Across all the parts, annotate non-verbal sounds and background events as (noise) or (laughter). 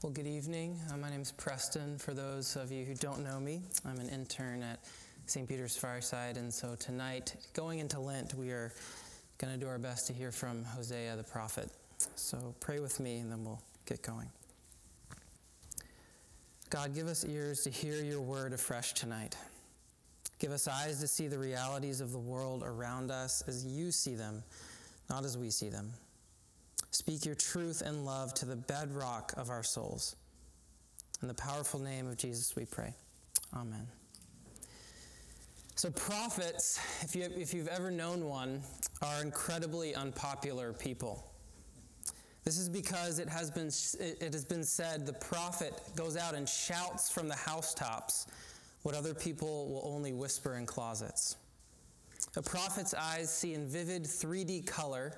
Well, good evening. Uh, my name is Preston. For those of you who don't know me, I'm an intern at St. Peter's Fireside, and so tonight, going into Lent, we are going to do our best to hear from Hosea the prophet. So pray with me, and then we'll get going. God, give us ears to hear your word afresh tonight. Give us eyes to see the realities of the world around us as you see them, not as we see them. Speak your truth and love to the bedrock of our souls. In the powerful name of Jesus, we pray. Amen. So, prophets, if, you, if you've ever known one, are incredibly unpopular people. This is because it has, been, it has been said the prophet goes out and shouts from the housetops what other people will only whisper in closets. A prophet's eyes see in vivid 3D color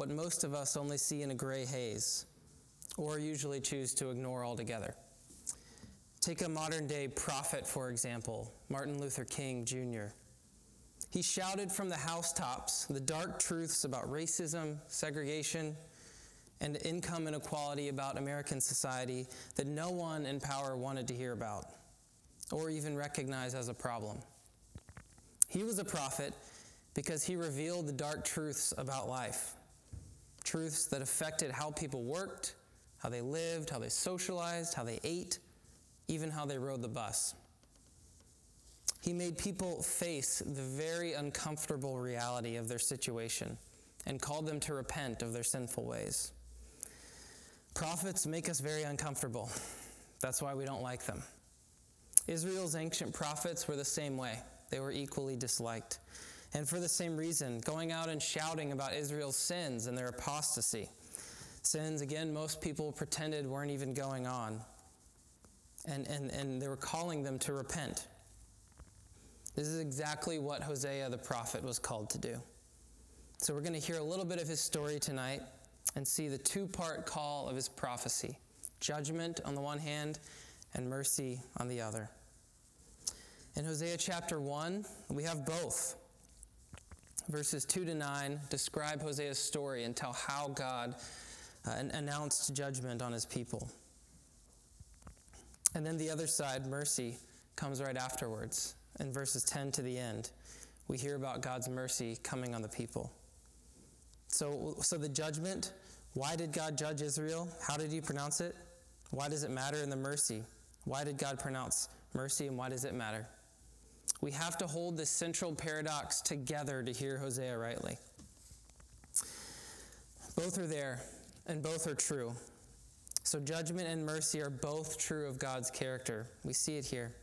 what most of us only see in a gray haze, or usually choose to ignore altogether. Take a modern day prophet, for example, Martin Luther King Jr. He shouted from the housetops the dark truths about racism, segregation, and income inequality about American society that no one in power wanted to hear about or even recognize as a problem. He was a prophet because he revealed the dark truths about life truths that affected how people worked, how they lived, how they socialized, how they ate, even how they rode the bus. He made people face the very uncomfortable reality of their situation and called them to repent of their sinful ways. Prophets make us very uncomfortable. That's why we don't like them. Israel's ancient prophets were the same way, they were equally disliked. And for the same reason, going out and shouting about Israel's sins and their apostasy. Sins, again, most people pretended weren't even going on. And, and, and they were calling them to repent. This is exactly what Hosea the prophet was called to do. So we're going to hear a little bit of his story tonight and see the two part call of his prophecy judgment on the one hand and mercy on the other. In Hosea chapter 1, we have both verses 2 to 9 describe Hosea's story and tell how God uh, announced judgment on his people. And then the other side, mercy, comes right afterwards. In verses 10 to the end, we hear about God's mercy coming on the people. So, so the judgment, why did God judge Israel? How did he pronounce it? Why does it matter in the mercy? Why did God pronounce mercy and why does it matter? We have to hold this central paradox together to hear Hosea rightly. Both are there, and both are true. So, judgment and mercy are both true of God's character. We see it here.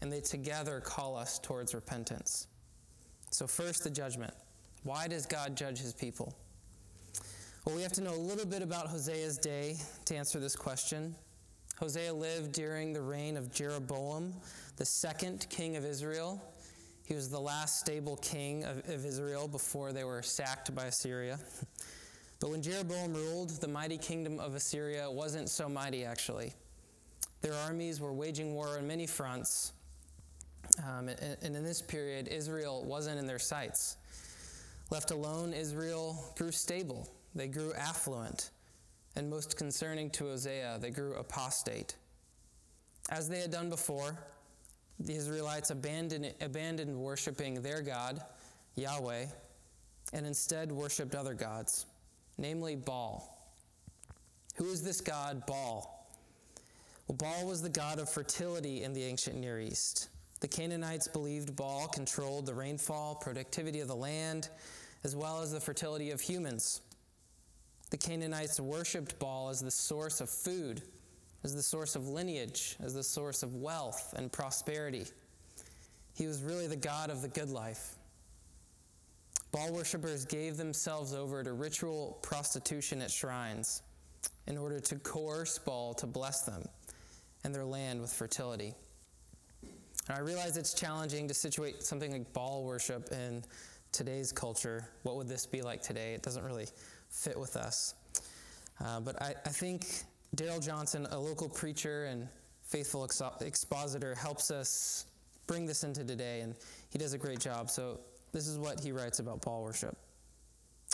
And they together call us towards repentance. So, first, the judgment. Why does God judge his people? Well, we have to know a little bit about Hosea's day to answer this question. Hosea lived during the reign of Jeroboam, the second king of Israel. He was the last stable king of, of Israel before they were sacked by Assyria. (laughs) But when Jeroboam ruled, the mighty kingdom of Assyria wasn't so mighty, actually. Their armies were waging war on many fronts. Um, and, and in this period, Israel wasn't in their sights. Left alone, Israel grew stable, they grew affluent and most concerning to Hosea, they grew apostate. As they had done before, the Israelites abandoned, abandoned worshiping their God, Yahweh, and instead worshiped other gods, namely Baal. Who is this god, Baal? Well, Baal was the god of fertility in the ancient Near East. The Canaanites believed Baal controlled the rainfall, productivity of the land, as well as the fertility of humans. The Canaanites worshiped Baal as the source of food, as the source of lineage, as the source of wealth and prosperity. He was really the God of the good life. Baal worshippers gave themselves over to ritual prostitution at shrines in order to coerce Baal to bless them and their land with fertility. And I realize it's challenging to situate something like Baal worship in today's culture. What would this be like today? It doesn't really fit with us. Uh, but I, I think Darrell Johnson, a local preacher and faithful expositor, helps us bring this into today, and he does a great job. So, this is what he writes about Baal worship.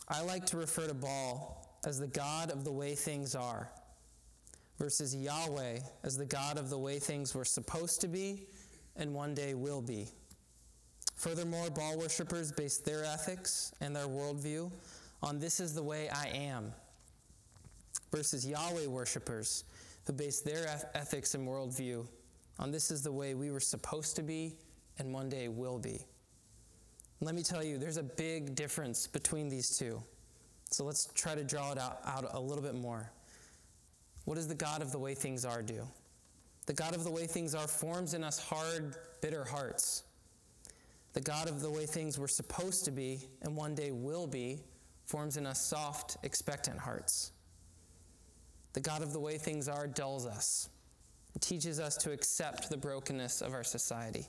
I like to refer to Baal as the God of the way things are. versus Yahweh as the God of the way things were supposed to be and one day will be. Furthermore, Baal worshippers base their ethics and their worldview on this is the way I am, versus Yahweh worshippers who base their ethics and worldview on this is the way we were supposed to be and one day will be. Let me tell you, there's a big difference between these two. So let's try to draw it out, out a little bit more. What does the God of the way things are do? The God of the way things are forms in us hard, bitter hearts. The God of the way things were supposed to be and one day will be forms in us soft, expectant hearts. The God of the way things are dulls us. It teaches us to accept the brokenness of our society.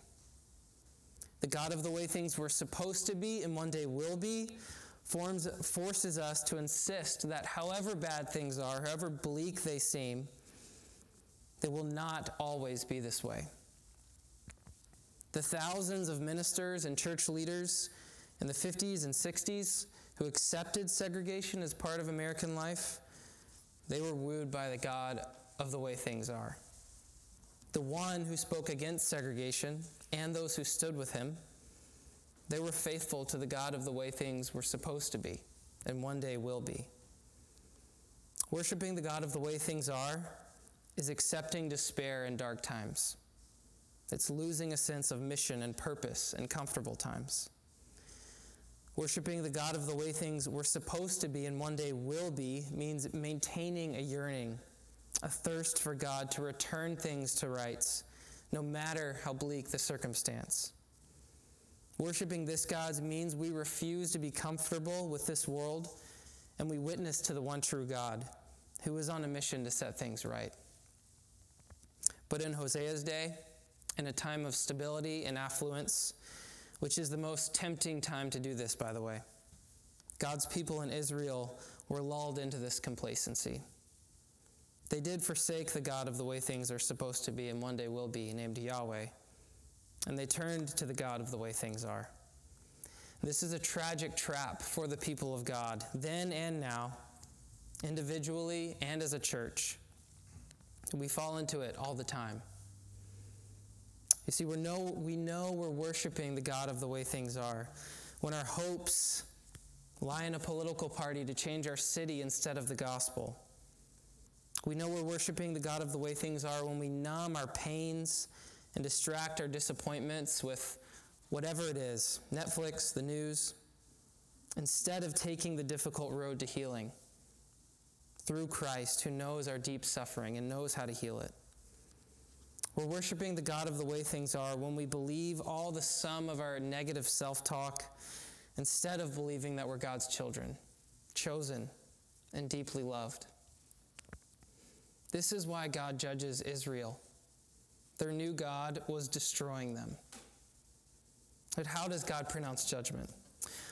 The God of the way things were supposed to be and one day will be forms, forces us to insist that however bad things are, however bleak they seem, they will not always be this way. The thousands of ministers and church leaders in the 50s and 60s who accepted segregation as part of American life, they were wooed by the God of the way things are. The one who spoke against segregation and those who stood with him, they were faithful to the God of the way things were supposed to be and one day will be. Worshipping the God of the way things are is accepting despair in dark times. It's losing a sense of mission and purpose in comfortable times. Worshipping the God of the way things were supposed to be and one day will be means maintaining a yearning, a thirst for God to return things to rights, no matter how bleak the circumstance. Worshipping this God means we refuse to be comfortable with this world and we witness to the one true God who is on a mission to set things right. But in Hosea's day, in a time of stability and affluence, which is the most tempting time to do this, by the way, God's people in Israel were lulled into this complacency. They did forsake the God of the way things are supposed to be and one day will be, named Yahweh, and they turned to the God of the way things are. This is a tragic trap for the people of God, then and now, individually and as a church. We fall into it all the time. You see, we know, we know we're worshiping the God of the way things are when our hopes lie in a political party to change our city instead of the gospel. We know we're worshiping the God of the way things are when we numb our pains and distract our disappointments with whatever it is Netflix, the news instead of taking the difficult road to healing through Christ who knows our deep suffering and knows how to heal it. We're worshiping the God of the way things are when we believe all the sum of our negative self talk instead of believing that we're God's children, chosen and deeply loved. This is why God judges Israel. Their new God was destroying them. But how does God pronounce judgment?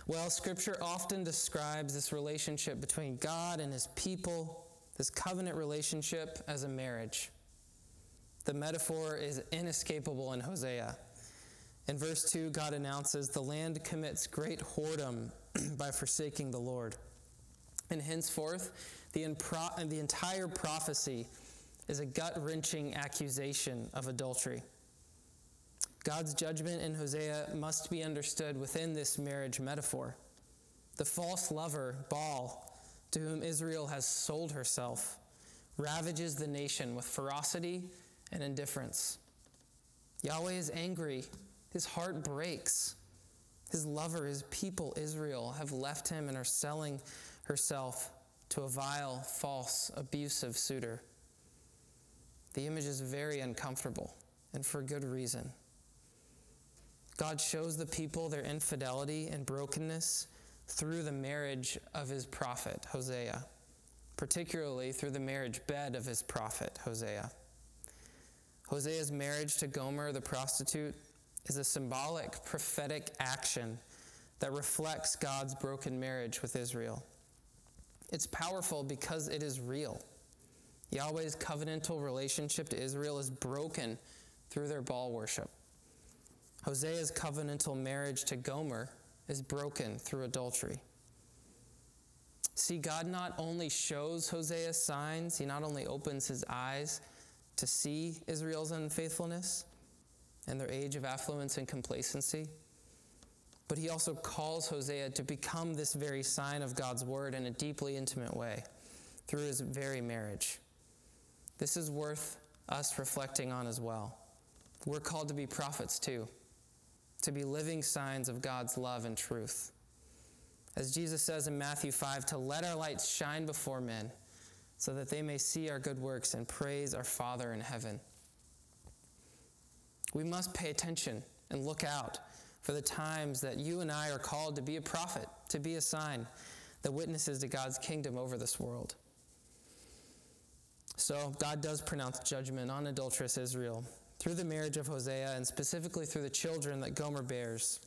Well, Scripture often describes this relationship between God and His people, this covenant relationship, as a marriage. The metaphor is inescapable in Hosea. In verse 2, God announces the land commits great whoredom (clears throat) by forsaking the Lord. And henceforth, the, impro- the entire prophecy is a gut wrenching accusation of adultery. God's judgment in Hosea must be understood within this marriage metaphor. The false lover, Baal, to whom Israel has sold herself, ravages the nation with ferocity and indifference. Yahweh is angry. His heart breaks. His lover, his people, Israel, have left him and are selling herself to a vile, false, abusive suitor. The image is very uncomfortable, and for good reason. God shows the people their infidelity and brokenness through the marriage of his prophet, Hosea, particularly through the marriage bed of his prophet, Hosea. Hosea's marriage to Gomer, the prostitute, is a symbolic prophetic action that reflects God's broken marriage with Israel. It's powerful because it is real. Yahweh's covenantal relationship to Israel is broken through their Baal worship. Hosea's covenantal marriage to Gomer is broken through adultery. See, God not only shows Hosea signs, he not only opens his eyes to see Israel's unfaithfulness and their age of affluence and complacency, but he also calls Hosea to become this very sign of God's word in a deeply intimate way through his very marriage. This is worth us reflecting on as well. We're called to be prophets too, to be living signs of God's love and truth. As Jesus says in Matthew 5, to let our lights shine before men so that they may see our good works and praise our Father in heaven. We must pay attention and look out for the times that you and I are called to be a prophet, to be a sign that witnesses to God's kingdom over this world. So, God does pronounce judgment on adulterous Israel through the marriage of Hosea and specifically through the children that Gomer bears.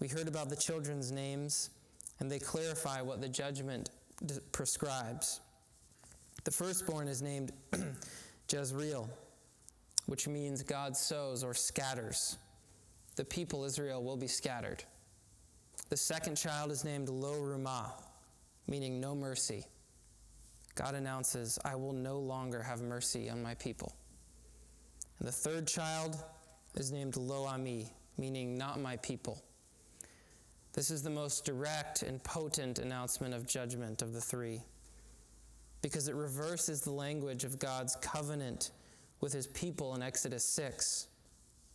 We heard about the children's names, and they clarify what the judgment prescribes. The firstborn is named (clears throat) Jezreel, which means God sows or scatters. The people Israel will be scattered. The second child is named Lo Ruhamah, meaning no mercy. God announces, I will no longer have mercy on my people. And the third child is named Lo Ami, meaning not my people. This is the most direct and potent announcement of judgment of the three because it reverses the language of God's covenant with his people in Exodus 6.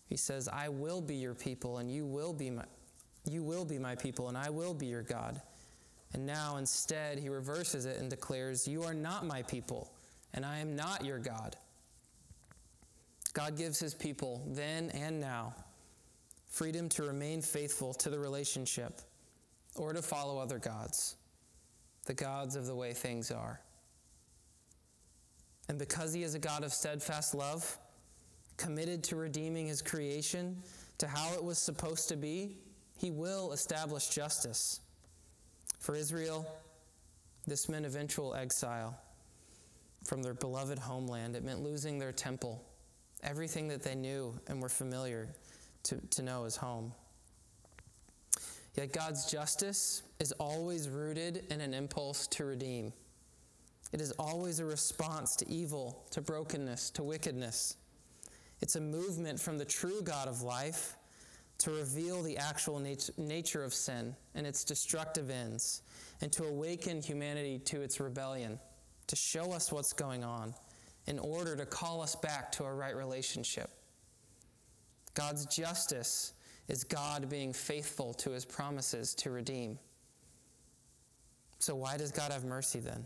He says, I will be your people and you will be my you will be my people and I will be your God. And now instead he reverses it and declares, You are not my people, and I am not your God. God gives his people then and now freedom to remain faithful to the relationship or to follow other gods, the gods of the way things are. And because he is a God of steadfast love, committed to redeeming his creation to how it was supposed to be, he will establish justice. For Israel, this meant eventual exile from their beloved homeland. It meant losing their temple, everything that they knew and were familiar to, to know as home. Yet God's justice is always rooted in an impulse to redeem. It is always a response to evil, to brokenness, to wickedness. It's a movement from the true God of life to reveal the actual nat- nature of sin and its destructive ends, and to awaken humanity to its rebellion, to show us what's going on, in order to call us back to a right relationship. God's justice is God being faithful to his promises to redeem. So, why does God have mercy then?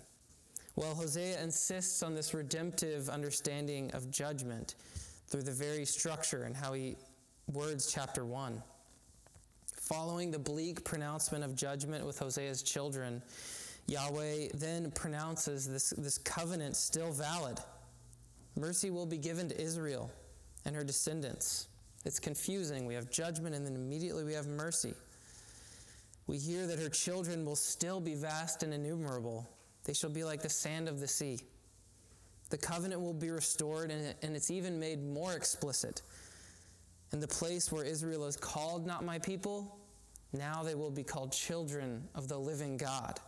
Well, Hosea insists on this redemptive understanding of judgment through the very structure and how he words chapter 1. Following the bleak pronouncement of judgment with Hosea's children, Yahweh then pronounces this, this covenant still valid. Mercy will be given to Israel and her descendants. It's confusing. We have judgment and then immediately we have mercy. We hear that her children will still be vast and innumerable. They shall be like the sand of the sea. The covenant will be restored, and it's even made more explicit. In the place where Israel is called not my people, now they will be called children of the living God.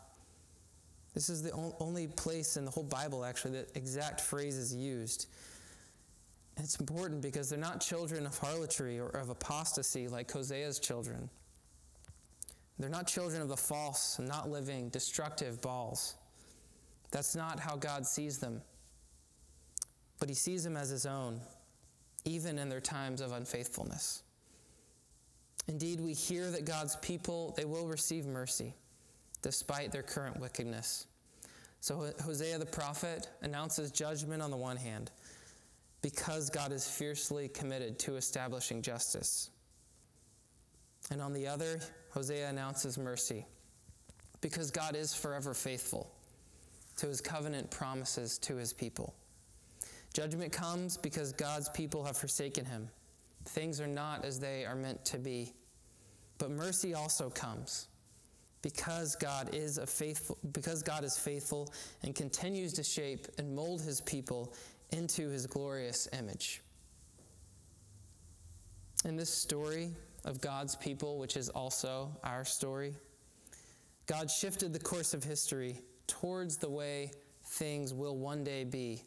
This is the only place in the whole Bible, actually, that exact phrase is used. And it's important because they're not children of harlotry or of apostasy like Hosea's children. They're not children of the false, not living, destructive Baals. That's not how God sees them. But He sees them as His own, even in their times of unfaithfulness. Indeed, we hear that God's people, they will receive mercy despite their current wickedness. So Hosea the prophet announces judgment on the one hand because God is fiercely committed to establishing justice. And on the other, Hosea announces mercy because God is forever faithful to his covenant promises to his people. Judgment comes because God's people have forsaken him. Things are not as they are meant to be. But mercy also comes because God is a faithful because God is faithful and continues to shape and mold his people into his glorious image. In this story of God's people, which is also our story, God shifted the course of history towards the way things will one day be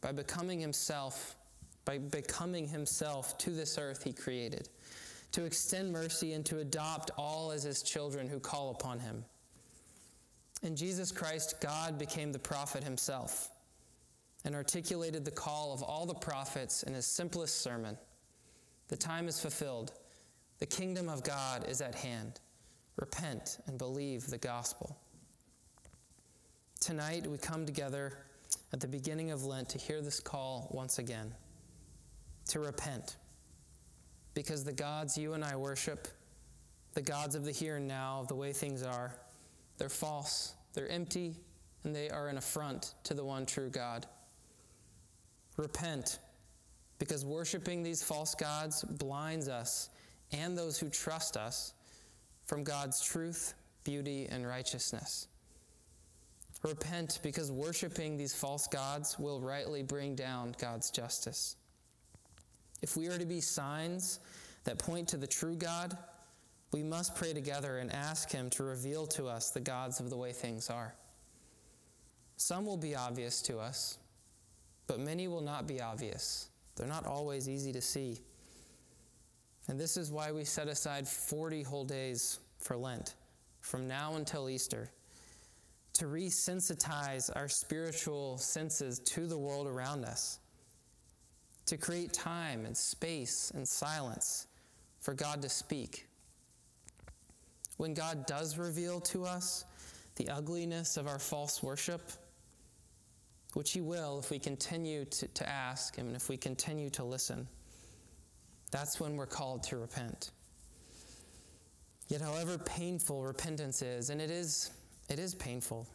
by becoming himself, by becoming himself to this earth he created, to extend mercy and to adopt all as his children who call upon him. In Jesus Christ, God became the prophet himself and articulated the call of all the prophets in his simplest sermon. The time is fulfilled. The kingdom of God is at hand. Repent and believe the gospel. Tonight, we come together at the beginning of Lent to hear this call once again to repent. Because the gods you and I worship, the gods of the here and now, of the way things are, they're false, they're empty, and they are an affront to the one true God. Repent, because worshiping these false gods blinds us and those who trust us from God's truth, beauty, and righteousness. Repent, because worshiping these false gods will rightly bring down God's justice. If we are to be signs that point to the true God, we must pray together and ask Him to reveal to us the gods of the way things are. Some will be obvious to us, but many will not be obvious. They're not always easy to see. And this is why we set aside 40 whole days for Lent, from now until Easter, to resensitize our spiritual senses to the world around us, to create time and space and silence for God to speak. When God does reveal to us the ugliness of our false worship, which He will if we continue to, to ask Him and if we continue to listen. That's when we're called to repent. Yet, however painful repentance is, and it is, it is painful,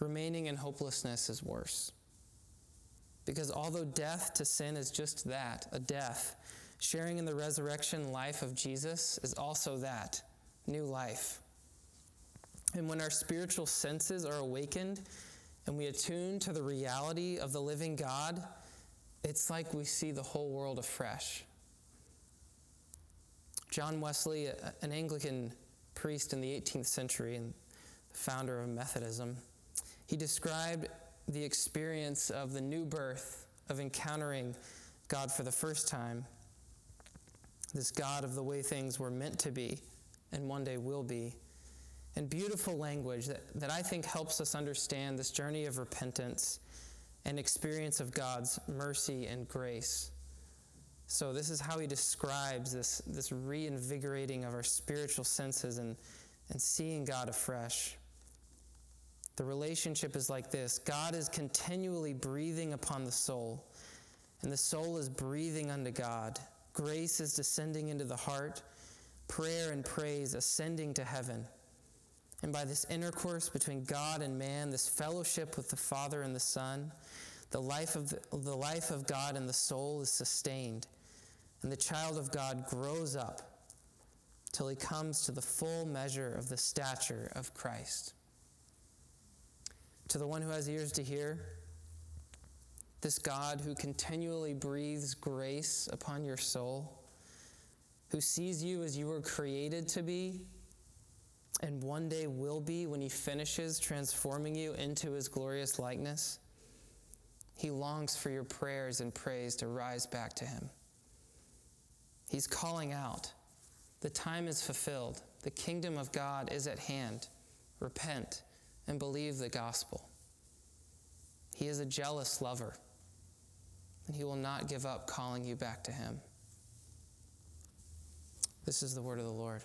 remaining in hopelessness is worse. Because although death to sin is just that, a death, sharing in the resurrection life of Jesus is also that, new life. And when our spiritual senses are awakened, and we attune to the reality of the living God, it's like we see the whole world afresh. John Wesley, an Anglican priest in the 18th century and founder of Methodism, he described the experience of the new birth, of encountering God for the first time, this God of the way things were meant to be and one day will be in beautiful language that, that I think helps us understand this journey of repentance and experience of God's mercy and grace. So, this is how he describes this, this reinvigorating of our spiritual senses and, and seeing God afresh. The relationship is like this God is continually breathing upon the soul, and the soul is breathing unto God. Grace is descending into the heart, prayer and praise ascending to heaven. And by this intercourse between God and man, this fellowship with the Father and the Son, the life of, the, the life of God and the soul is sustained. And the child of God grows up till he comes to the full measure of the stature of Christ. To the one who has ears to hear, this God who continually breathes grace upon your soul, who sees you as you were created to be and one day will be when he finishes transforming you into his glorious likeness, he longs for your prayers and praise to rise back to him. He's calling out. The time is fulfilled. The kingdom of God is at hand. Repent and believe the gospel. He is a jealous lover, and he will not give up calling you back to him. This is the word of the Lord.